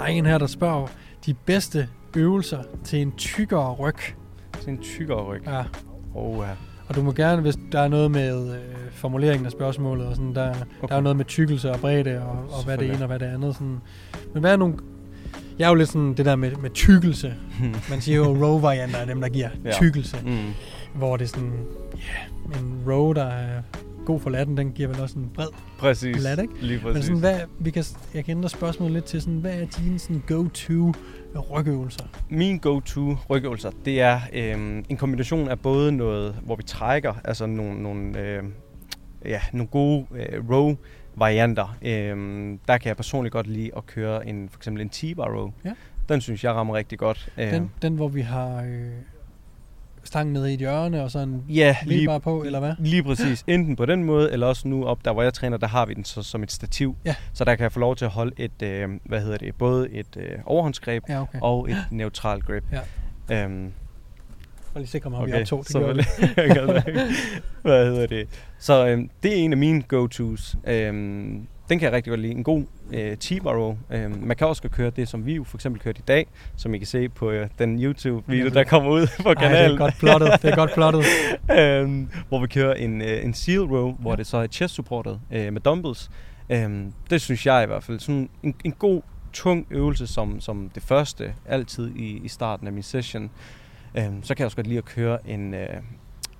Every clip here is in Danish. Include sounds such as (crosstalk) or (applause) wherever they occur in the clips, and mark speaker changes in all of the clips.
Speaker 1: Der er en her, der spørger de bedste øvelser til en tykkere ryg.
Speaker 2: Til en tykkere ryg.
Speaker 1: Ja.
Speaker 2: Oh, ja.
Speaker 1: Og du må gerne, hvis der er noget med øh, formuleringen af spørgsmålet, og sådan, der, okay. der er noget med tykkelse og bredde, og, og hvad det ene og hvad det andet. Sådan. Men hvad er nogle... Jeg er jo lidt sådan det der med, med tykkelse. (laughs) Man siger jo row-varianter af dem, der giver
Speaker 2: Ja.
Speaker 1: tykkelse.
Speaker 2: Mm.
Speaker 1: Hvor det er sådan, ja, en row, der er god for latten, den giver vel også en bred
Speaker 2: Præcis.
Speaker 1: Lat, ikke?
Speaker 2: Lige
Speaker 1: Men
Speaker 2: præcis.
Speaker 1: sådan, hvad, vi kan, jeg kan ændre spørgsmålet lidt til sådan, hvad er dine sådan, go-to rygøvelser?
Speaker 2: Min go-to rygøvelser, det er øhm, en kombination af både noget, hvor vi trækker, altså nogle, nogle, øh, ja, nogle gode øh, row varianter. Øhm, der kan jeg personligt godt lide at køre en, for eksempel en T-bar row.
Speaker 1: Ja.
Speaker 2: Den synes jeg rammer rigtig godt.
Speaker 1: Den, den hvor vi har øh, stangen nede i et hjørne, og så en
Speaker 2: ja,
Speaker 1: lige, bare på, eller hvad?
Speaker 2: lige præcis. Enten på den måde, eller også nu op der, hvor jeg træner, der har vi den så, som et stativ.
Speaker 1: Ja.
Speaker 2: Så der kan jeg få lov til at holde et, øh, hvad hedder det, både et øh, overhåndsgreb
Speaker 1: Ja, okay.
Speaker 2: og et neutralt grip.
Speaker 1: Ja.
Speaker 2: Øhm,
Speaker 1: Og lige sikre mig, at vi optog. Det
Speaker 2: så mærke. (laughs) Hvad hedder det? Så øhm, det er en af mine go-tos. Øhm, den kan jeg rigtig godt lide. En god øh, T-bar row. Øhm, man kan også køre det, som vi jo for eksempel kørte i dag, som I kan se på øh, den YouTube-video, der kommer ud (laughs) på
Speaker 1: Ej, det er
Speaker 2: kanalen.
Speaker 1: godt plottet. Det er godt plottet. (laughs)
Speaker 2: øhm, hvor vi kører en, øh, en seal row, hvor
Speaker 1: Ja.
Speaker 2: det så er chest supportet øh, med dumbbells. Øhm, det synes jeg i hvert fald. Sådan en, en god, tung øvelse som, som det første, altid i, i starten af min session. Øhm, så kan jeg også godt lide at køre en, øh,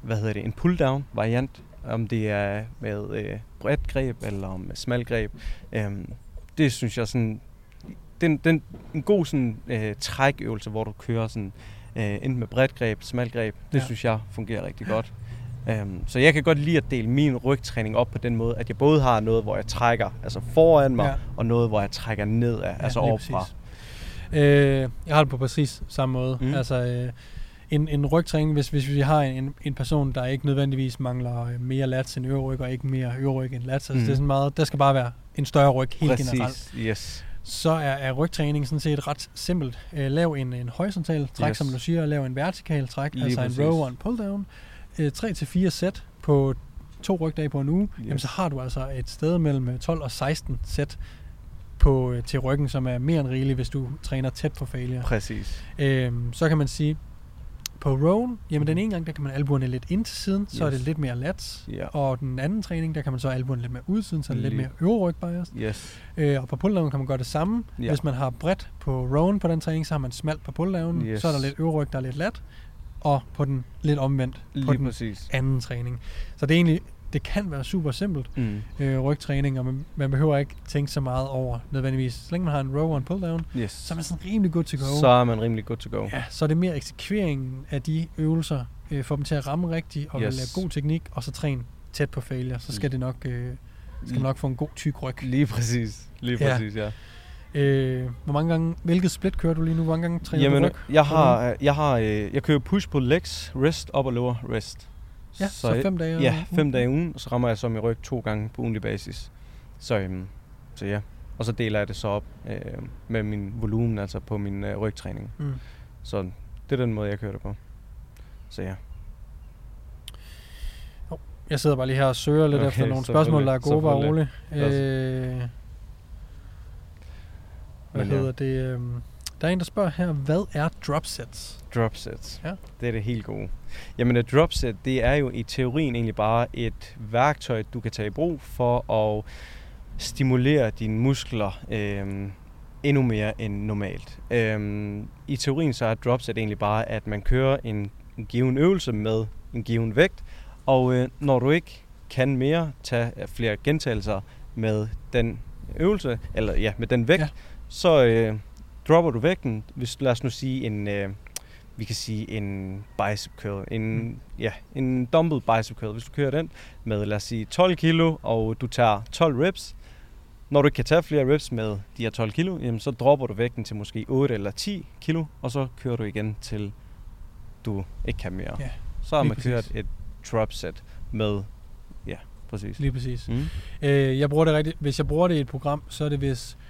Speaker 2: hvad hedder det, en pull-down variant, om det er med øh, bredt greb eller med smal greb. Øhm, det synes jeg sådan, den, den, en god sådan, øh, trækøvelse, hvor du kører sådan, øh, enten med bredt greb, smalt greb, det
Speaker 1: Ja.
Speaker 2: synes jeg fungerer rigtig godt. Um, så jeg kan godt lide at dele min rygtræning op på den måde, at jeg både har noget, hvor jeg trækker altså foran mig,
Speaker 1: Ja.
Speaker 2: og noget, hvor jeg trækker nedad, ja, altså overfra.
Speaker 1: præcis. Øh, jeg har det på præcis samme måde. Mm. Altså, øh, en, en rygtræning, hvis, hvis vi har en, en person, der ikke nødvendigvis mangler øh, mere lats end øverryg, og ikke mere øverryg end lats, altså
Speaker 2: Mm.
Speaker 1: det er sådan meget, der skal bare være en større ryg helt generelt.
Speaker 2: Præcis, yes.
Speaker 1: så er, er rygtræning sådan set ret simpelt. Øh, lav en, en horisontal træk, yes. Som du siger, og lav en vertikal træk,
Speaker 2: Lige
Speaker 1: altså
Speaker 2: præcis.
Speaker 1: en row og en pull down. Øh, 3-4 sæt på to rygdage på en uge, yes. jamen så har du altså et sted mellem øh, 12 og 16 sæt på, øh, til ryggen, som er mere end rigeligt, hvis du træner tæt på failure.
Speaker 2: Præcis.
Speaker 1: Øhm, så kan man sige, på rowen, jamen den ene gang, der kan man albuerne lidt ind til siden, så er
Speaker 2: Yes.
Speaker 1: det lidt mere lats.
Speaker 2: Ja.
Speaker 1: Og den anden træning, der kan man så albuerne lidt mere ud siden, så er det lidt mere øverryg bias.
Speaker 2: Yes.
Speaker 1: Øh, og på pulldown kan man gøre det samme. Ja. Hvis man har bredt på rowen på den træning, så har man smalt på pulldown.
Speaker 2: Yes.
Speaker 1: Så er der lidt øverryg, der er lidt lat. Og på den lidt omvendt på
Speaker 2: Lige
Speaker 1: den
Speaker 2: præcis.
Speaker 1: anden træning. Så det er egentlig, det kan være super simpelt,
Speaker 2: Mm.
Speaker 1: øh, rygtræning, og man, man behøver ikke tænke så meget over nødvendigvis. Så længe man har en row og en pulldown,
Speaker 2: Yes.
Speaker 1: så er man sådan rimelig good to go.
Speaker 2: Så er man rimelig good to go.
Speaker 1: Ja, så er det mere eksekveringen af de øvelser, øh, få dem til at ramme rigtigt, og yes. Lave god teknik, og så træne tæt på failure. Så skal det nok, øh, skal man nok få en god tyk ryg.
Speaker 2: Lige præcis. Lige
Speaker 1: Ja.
Speaker 2: præcis, ja.
Speaker 1: Øh, hvor mange gange, hvilket split kører du lige nu? Hvor mange gange træner
Speaker 2: Jamen,
Speaker 1: du ryg?
Speaker 2: jeg har, jeg har, øh, jeg kører push på legs, rest, up og lower, rest.
Speaker 1: Ja, så, så fem dage?
Speaker 2: Ja,
Speaker 1: ugen.
Speaker 2: fem dage i ugen, og så rammer jeg så min ryg to gange på ugenlig basis. Så, øhm, så ja, og så deler jeg det så op øh, med min volumen, altså på min øh, rygtræning.
Speaker 1: Mm.
Speaker 2: Så det er den måde, jeg kører det på. Så ja.
Speaker 1: Jeg sidder bare lige her og søger lidt
Speaker 2: Okay,
Speaker 1: efter nogle spørgsmål, der er gode, bare roligt. Øh, hvad
Speaker 2: Men ja.
Speaker 1: hedder det? Øh, der er en, der spørger her, hvad er drop sets?
Speaker 2: Drop sets.
Speaker 1: Ja.
Speaker 2: Det er det helt gode. Jamen et drop set, det er jo i teorien egentlig bare et værktøj, du kan tage i brug for at stimulere dine muskler. Øhm, endnu mere end normalt. Øhm, I teorien så er dropset egentlig bare, at man kører en, en given øvelse med en given vægt, og øh, når du ikke kan mere tage flere gentagelser med den øvelse, eller ja, med den vægt,
Speaker 1: ja.
Speaker 2: så øh, dropper du vægten, hvis lad os nu sige en, øh, vi kan sige en bicep curl, en,
Speaker 1: Mm.
Speaker 2: ja, en dumbbell bicep curl, hvis du kører den med, lad os sige 12 kilo, og du tager 12 reps, når du ikke kan tage flere reps med de her 12 kilo, jamen så dropper du vægten til måske 8 eller 10 kilo, og så kører du igen til du ikke kan mere.
Speaker 1: Ja,
Speaker 2: så har man
Speaker 1: præcis.
Speaker 2: kørt et drop set med, ja, præcis.
Speaker 1: Lige præcis.
Speaker 2: Mm.
Speaker 1: Øh, jeg bruger det rigtigt. Hvis jeg bruger det i et program, så er det hvis øh,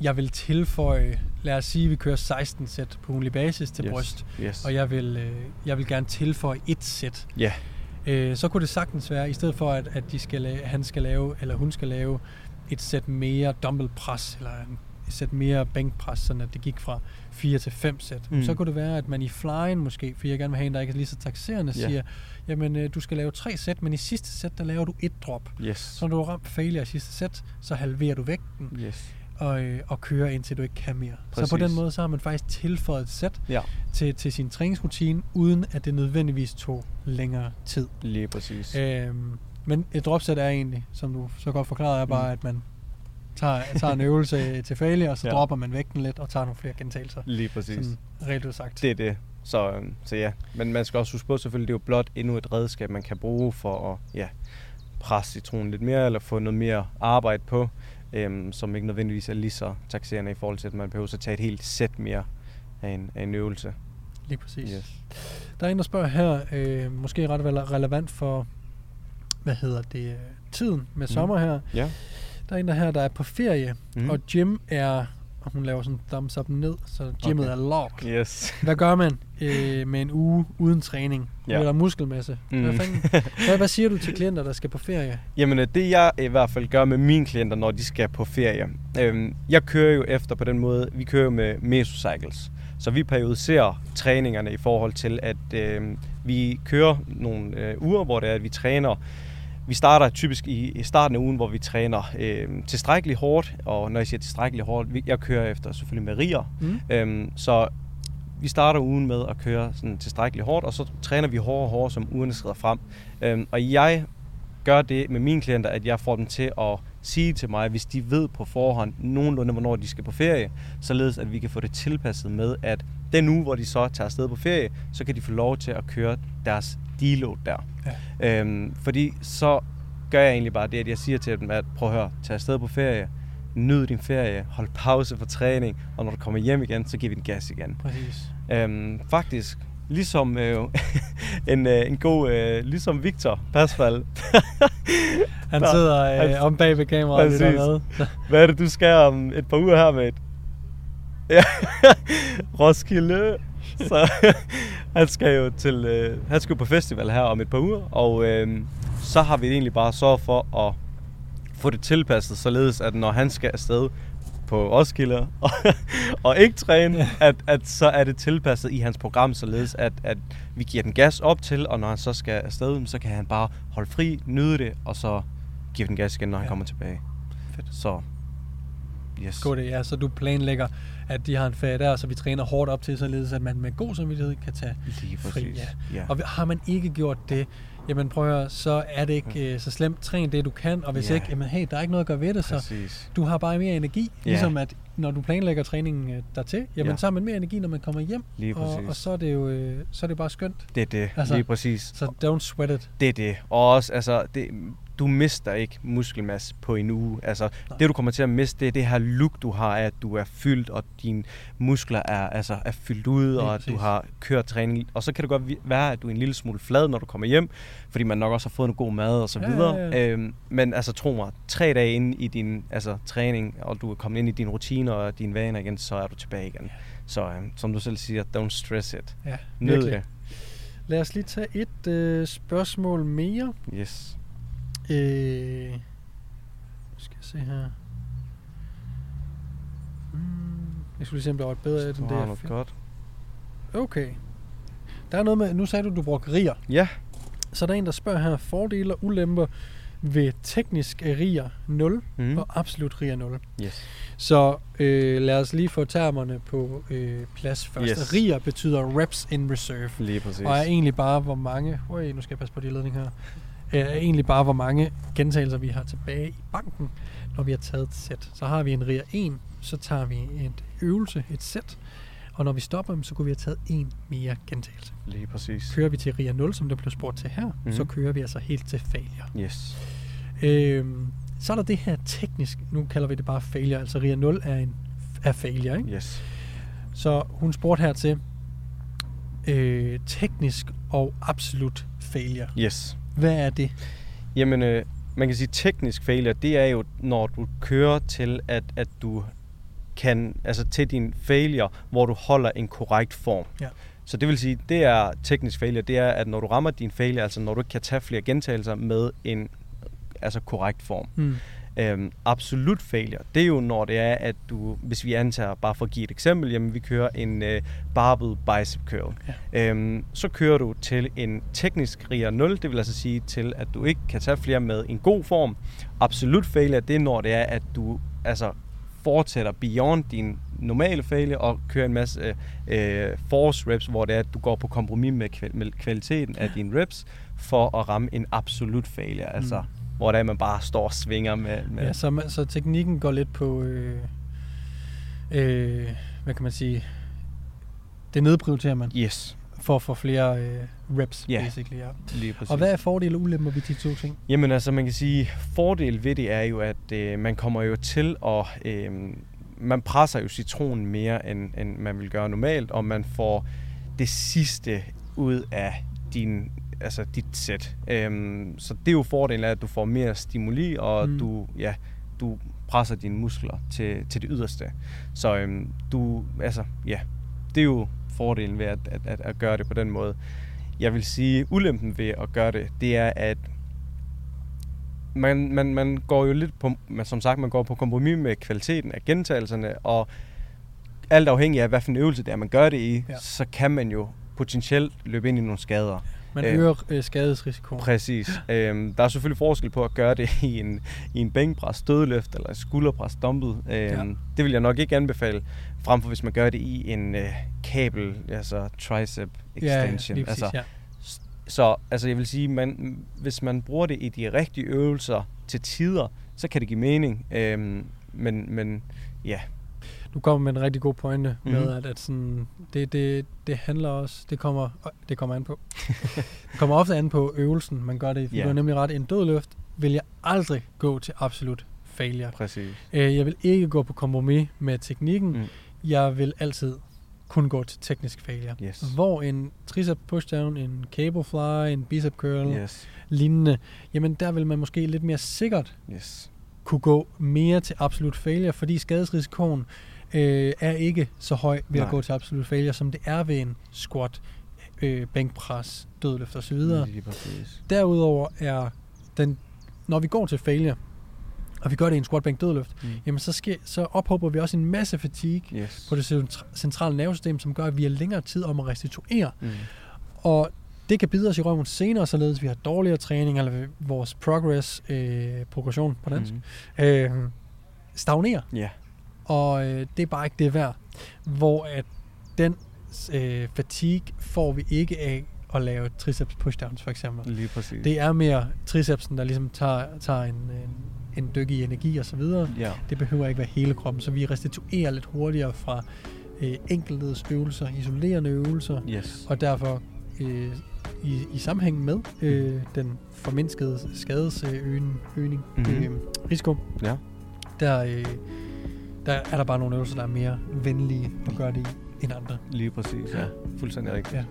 Speaker 1: jeg vil tilføje, lad os sige, at vi kører 16 sæt på ugenlig basis til
Speaker 2: yes.
Speaker 1: bryst,
Speaker 2: Yes.
Speaker 1: og jeg vil, øh, jeg vil gerne tilføje et sæt.
Speaker 2: Ja.
Speaker 1: Øh, så kunne det sagtens være, i stedet for at, at de skal han skal lave, eller hun skal lave et sæt mere dumbbell pres, eller en- sæt mere bænkpres, sådan at det gik fra 4 til 5 sæt. Mm. Så kunne det være, at man i flyen måske, fordi jeg gerne vil have en, der ikke er lige så taxerende,
Speaker 2: Ja.
Speaker 1: siger, jamen øh, du skal lave tre sæt, men i sidste sæt, der laver du et drop.
Speaker 2: Yes.
Speaker 1: Så når du har ramt failure i sidste sæt, så halverer du vægten
Speaker 2: Yes.
Speaker 1: og, øh, og kører indtil du ikke kan mere. Så på
Speaker 2: Præcis.
Speaker 1: den måde, så har man faktisk tilføjet et sæt
Speaker 2: Ja,
Speaker 1: til, til sin træningsrutine, uden at det nødvendigvis tog længere tid.
Speaker 2: lige præcis.
Speaker 1: Øhm, men et dropsæt er egentlig, som du så godt forklarede, er bare,
Speaker 2: Mm.
Speaker 1: at man tager, tager en øvelse til failure, og så
Speaker 2: Ja.
Speaker 1: dropper man vægten lidt og tager nogle flere gentagelser.
Speaker 2: Lige præcis.
Speaker 1: Sådan reelt sagt.
Speaker 2: Det er det. Så, øhm, så ja, men man skal også huske på, selvfølgelig, det er jo blot endnu et redskab, man kan bruge for at ja, presse citronen lidt mere, eller få noget mere arbejde på, øhm, som ikke nødvendigvis er lige så taxerende i forhold til, at man behøver at tage et helt sæt mere af en, af en øvelse.
Speaker 1: Lige præcis.
Speaker 2: Yes.
Speaker 1: Der er en, der spørger her, øh, måske ret relevant for, hvad hedder det, tiden med
Speaker 2: Mm.
Speaker 1: sommer her.
Speaker 2: Ja.
Speaker 1: Der er en, der her, der er på ferie, mm.
Speaker 2: Mhm.
Speaker 1: og Jim er, og hun laver sådan en thumbs up ned, så gymmet
Speaker 2: Okay.
Speaker 1: er locked.
Speaker 2: Yes.
Speaker 1: Hvad gør man øh, med en uge uden træning?
Speaker 2: Ja.
Speaker 1: Eller muskelmasse? Mm. Hvad,
Speaker 2: Mm.
Speaker 1: fanden, hvad, hvad siger du til klienter, der skal på ferie?
Speaker 2: Jamen, øh, det jeg i hvert fald gør med mine klienter, når de skal på ferie. Øhm, jeg kører jo efter på den måde, vi kører jo med mesocycles. Så vi periodiserer træningerne i forhold til, at øh, vi kører nogle øh, uger, hvor det er, at vi træner. Vi starter typisk i, i starten af ugen, hvor vi træner øh, tilstrækkeligt hårdt. Og når jeg siger tilstrækkeligt hårdt, jeg kører efter selvfølgelig med riger.
Speaker 1: Mm.
Speaker 2: Øhm, så vi starter ugen med at køre sådan tilstrækkeligt hårdt, og så træner vi hårdere og hårdere, som ugerne skrider frem. Øhm, og jeg gør det med mine klienter, at jeg får dem til at sige til mig, hvis de ved på forhånd nogenlunde, hvornår de skal på ferie, således at vi kan få det tilpasset med, at den uge, hvor de så tager afsted på ferie, så kan de få lov til at køre deres deload der.
Speaker 1: Ja.
Speaker 2: Øhm, fordi så gør jeg egentlig bare det, at jeg siger til dem, at prøv at høre, tag afsted på ferie, nyd din ferie, hold pause for træning, og når du kommer hjem igen, så giver vi den gas igen.
Speaker 1: Præcis.
Speaker 2: Øhm, faktisk, ligesom øh, (laughs) en, øh, en god, øh, ligesom Victor Pasfald. (laughs)
Speaker 1: Han sidder øh,
Speaker 2: han-
Speaker 1: om bag ved kameraet
Speaker 2: Præcis.
Speaker 1: med. (laughs)
Speaker 2: Hvad er det, du skal om et par uger her med? Ja, Roskilde. Så han skal jo til, øh, han skal jo på festival her om et par uger, og øh, så har vi egentlig bare sørget for at få det tilpasset, således at når han skal afsted på Roskilde (laughs) og, og ikke træne,
Speaker 1: Ja.
Speaker 2: at, at så er det tilpasset i hans program, således at, at vi giver den gas op til, og når han så skal afsted, så kan han bare holde fri, nyde det, og så give den gas igen, når han
Speaker 1: Ja.
Speaker 2: kommer tilbage.
Speaker 1: Fedt.
Speaker 2: Så, yes.
Speaker 1: God det, ja. Så du planlægger, at de har en ferie der, så vi træner hårdt op til, således at man med god samvittighed kan tage
Speaker 2: Lige
Speaker 1: fri.
Speaker 2: præcis.
Speaker 1: Ja.
Speaker 2: Ja.
Speaker 1: Og har man ikke gjort det, jamen prøv at høre, så er det ikke øh, så slemt. Træn det, du kan, og hvis
Speaker 2: Ja.
Speaker 1: ikke, jamen hey, der er ikke noget at gøre ved det, så
Speaker 2: Præcis.
Speaker 1: du har bare mere energi.
Speaker 2: Ja.
Speaker 1: Ligesom at når du planlægger træningen øh, dertil, jamen
Speaker 2: Ja.
Speaker 1: så har man mere energi, når man kommer hjem.
Speaker 2: Lige
Speaker 1: Og,
Speaker 2: præcis.
Speaker 1: og så er det jo øh, så er det bare skønt.
Speaker 2: Det er det,
Speaker 1: altså,
Speaker 2: lige præcis.
Speaker 1: Så don't sweat it.
Speaker 2: Det er det. Og også, altså, det, du mister ikke muskelmasse på en uge. Altså,
Speaker 1: Nej.
Speaker 2: Det du kommer til at miste, det er det her look, du har af, at du er fyldt, og dine muskler er, altså, er fyldt ud,
Speaker 1: Lige
Speaker 2: og at du har kørt træning. Og så kan det godt være, at du er en lille smule flad, når du kommer hjem, fordi man nok også har fået noget god mad og så
Speaker 1: Ja,
Speaker 2: videre.
Speaker 1: ja, ja.
Speaker 2: Øhm, men altså, tro mig, tre dage inde i din altså, træning, og du er kommet ind i dine rutiner og dine vaner igen, så er du tilbage igen. Så øhm, som du selv siger, don't stress it.
Speaker 1: Ja,
Speaker 2: Nyd det.
Speaker 1: Lad os lige tage et øh, spørgsmål mere.
Speaker 2: Yes.
Speaker 1: Øh, skal jeg se her. Mm, jeg skulle lige se, om der var et bedre et
Speaker 2: Du
Speaker 1: end det.
Speaker 2: godt.
Speaker 1: Okay. Der er noget med, nu sagde du, du brugte rier.
Speaker 2: Ja.
Speaker 1: Så der er en, der spørger her, fordele og ulemper ved teknisk riger 0
Speaker 2: Mm.
Speaker 1: og absolut riger 0.
Speaker 2: Yes.
Speaker 1: Så øh, lad os lige få termerne på øh, plads først.
Speaker 2: Yes.
Speaker 1: Yes. Riger betyder reps in reserve,
Speaker 2: Lige præcis.
Speaker 1: og er egentlig bare, hvor mange... Ui, nu skal jeg passe på de ledning her. Er egentlig bare, hvor mange gentagelser vi har tilbage i banken, når vi har taget et sæt. Så har vi en riger 1, så tager vi en øvelse, et sæt, og når vi stopper dem, så kunne vi have taget en mere gentagelse.
Speaker 2: Lige præcis.
Speaker 1: Kører vi til riger 0, som der blev spurgt til her, mm-hmm. så kører vi altså helt til failure.
Speaker 2: Yes.
Speaker 1: Øhm, så er der det her teknisk, nu kalder vi det bare failure, altså RIA 0 er en er failure, ikke?
Speaker 2: Yes.
Speaker 1: Så hun spurgte her til øh, teknisk og absolut failure.
Speaker 2: Yes.
Speaker 1: Hvad er det?
Speaker 2: Jamen, øh, man kan sige, teknisk failure, det er jo, når du kører til, at, at du kan, altså til din failure, hvor du holder en korrekt form.
Speaker 1: Ja.
Speaker 2: Så det vil sige, det er teknisk failure, det er, at når du rammer din failure, altså når du ikke kan tage flere gentagelser med en altså korrekt form.
Speaker 1: Mm.
Speaker 2: Øhm, absolut failure, det er jo når det er, at du, hvis vi antager, bare for at give et eksempel, jamen vi kører en øh, barbell bicep curl.
Speaker 1: Ja.
Speaker 2: Øhm, så kører du til en teknisk riger 0, det vil altså sige til, at du ikke kan tage flere med en god form. Absolut failure, det er når det er, at du altså fortsætter beyond din normale failure og kører en masse øh, force reps, hvor det er, at du går på kompromis med, kval- med kvaliteten af dine reps for at ramme en absolut failure. Altså,
Speaker 1: Mm.
Speaker 2: Hvor er, at man bare står og svinger med... med
Speaker 1: Ja, så, så teknikken går lidt på, øh, øh, hvad kan man sige, det nedprioriterer man
Speaker 2: Yes,
Speaker 1: for at få flere øh, reps,
Speaker 2: Ja.
Speaker 1: basically. Ja.
Speaker 2: lige præcis.
Speaker 1: Og hvad er fordele og ulemper ved de to ting?
Speaker 2: Jamen altså, man kan sige, fordel ved det er jo, at øh, man kommer jo til at... Øh, man presser jo citronen mere, end, end man vil gøre normalt, og man får det sidste ud af din, altså dit sæt. Øhm, så det er jo fordelen af, at du får mere stimuli, og
Speaker 1: Mm.
Speaker 2: du, ja, du presser dine muskler til, til det yderste. Så øhm, du, altså, ja, det er jo fordelen ved at, at, at, at gøre det på den måde. Jeg vil sige, ulempen ved at gøre det, det er, at man, man, man går jo lidt på, man, som sagt, man går på kompromis med kvaliteten af gentagelserne, og alt afhængig af, hvad for en øvelse det er, man gør det i,
Speaker 1: ja.
Speaker 2: så kan man jo potentielt løbe ind i nogle skader.
Speaker 1: Man
Speaker 2: Øh,
Speaker 1: øger øh, skadesrisikoen.
Speaker 2: Præcis. øhm, der er selvfølgelig forskel på at gøre det i en, i en bænkpres, dødløft eller skulderpres, dumbbell. Øhm,
Speaker 1: Ja.
Speaker 2: Det vil jeg nok ikke anbefale, frem for hvis man gør det i en øh, kabel, altså tricep extension.
Speaker 1: Ja, lige præcis,
Speaker 2: altså,
Speaker 1: ja.
Speaker 2: så altså, jeg vil sige, man, hvis man bruger det i de rigtige øvelser til tider, så kan det give mening. Øhm, men, men ja,
Speaker 1: Du kommer med en rigtig god pointe mm-hmm. med,
Speaker 2: Mhm.
Speaker 1: at, at sådan, det, det, det handler også, det kommer, det kommer an på. det kommer ofte an på øvelsen, man gør det. i.
Speaker 2: Ja.
Speaker 1: Du har nemlig ret, en dødløft vil jeg aldrig gå til absolut failure.
Speaker 2: præcis.
Speaker 1: Øh, Jeg vil ikke gå på kompromis med teknikken.
Speaker 2: Mm.
Speaker 1: Jeg vil altid kun gå til teknisk failure.
Speaker 2: Yes.
Speaker 1: Hvor en tricep pushdown, en cable fly, en bicep curl,
Speaker 2: Yes.
Speaker 1: lignende, jamen der vil man måske lidt mere sikkert
Speaker 2: Yes.
Speaker 1: kunne gå mere til absolut failure, fordi skadesrisikoen øh, er ikke så høj ved Nej. at gå til absolut failure, som det er ved en squat, øh, bænkpres, dødløft osv. Derudover er den, når vi går til failure, og vi gør det i en squat, bænk, dødløft,
Speaker 2: Mm.
Speaker 1: jamen så, sker, så ophober vi også en masse fatigue
Speaker 2: Yes.
Speaker 1: på det centra- centrale nervesystem, som gør, at vi har længere tid om at restituere.
Speaker 2: Mm.
Speaker 1: Og det kan bide os i røven senere, således vi har dårligere træning, eller vores progress, øh, progression på dansk,
Speaker 2: Mm.
Speaker 1: øh, stagnerer.
Speaker 2: Ja.
Speaker 1: Og øh, det er bare ikke det værd. Hvor at den øh, fatigue får vi ikke af at lave triceps pushdowns for eksempel.
Speaker 2: Lige præcis.
Speaker 1: Det er mere tricepsen, der ligesom tager, tager en, en, en dyk i energi og så videre.
Speaker 2: Ja.
Speaker 1: Det behøver ikke være hele kroppen, så vi restituerer lidt hurtigere fra øh, enkeltledes øvelser, isolerende øvelser,
Speaker 2: Yes.
Speaker 1: og derfor øh, i, i sammenhæng med øh, den formindskede skadesøgning øgning,
Speaker 2: Mhm.
Speaker 1: øh, risiko,
Speaker 2: Ja.
Speaker 1: der, øh, der er der bare nogle øvelser, der er mere venlige at gøre det i end andre.
Speaker 2: Lige præcis, ja. Fuldstændig rigtigt.
Speaker 1: Ja.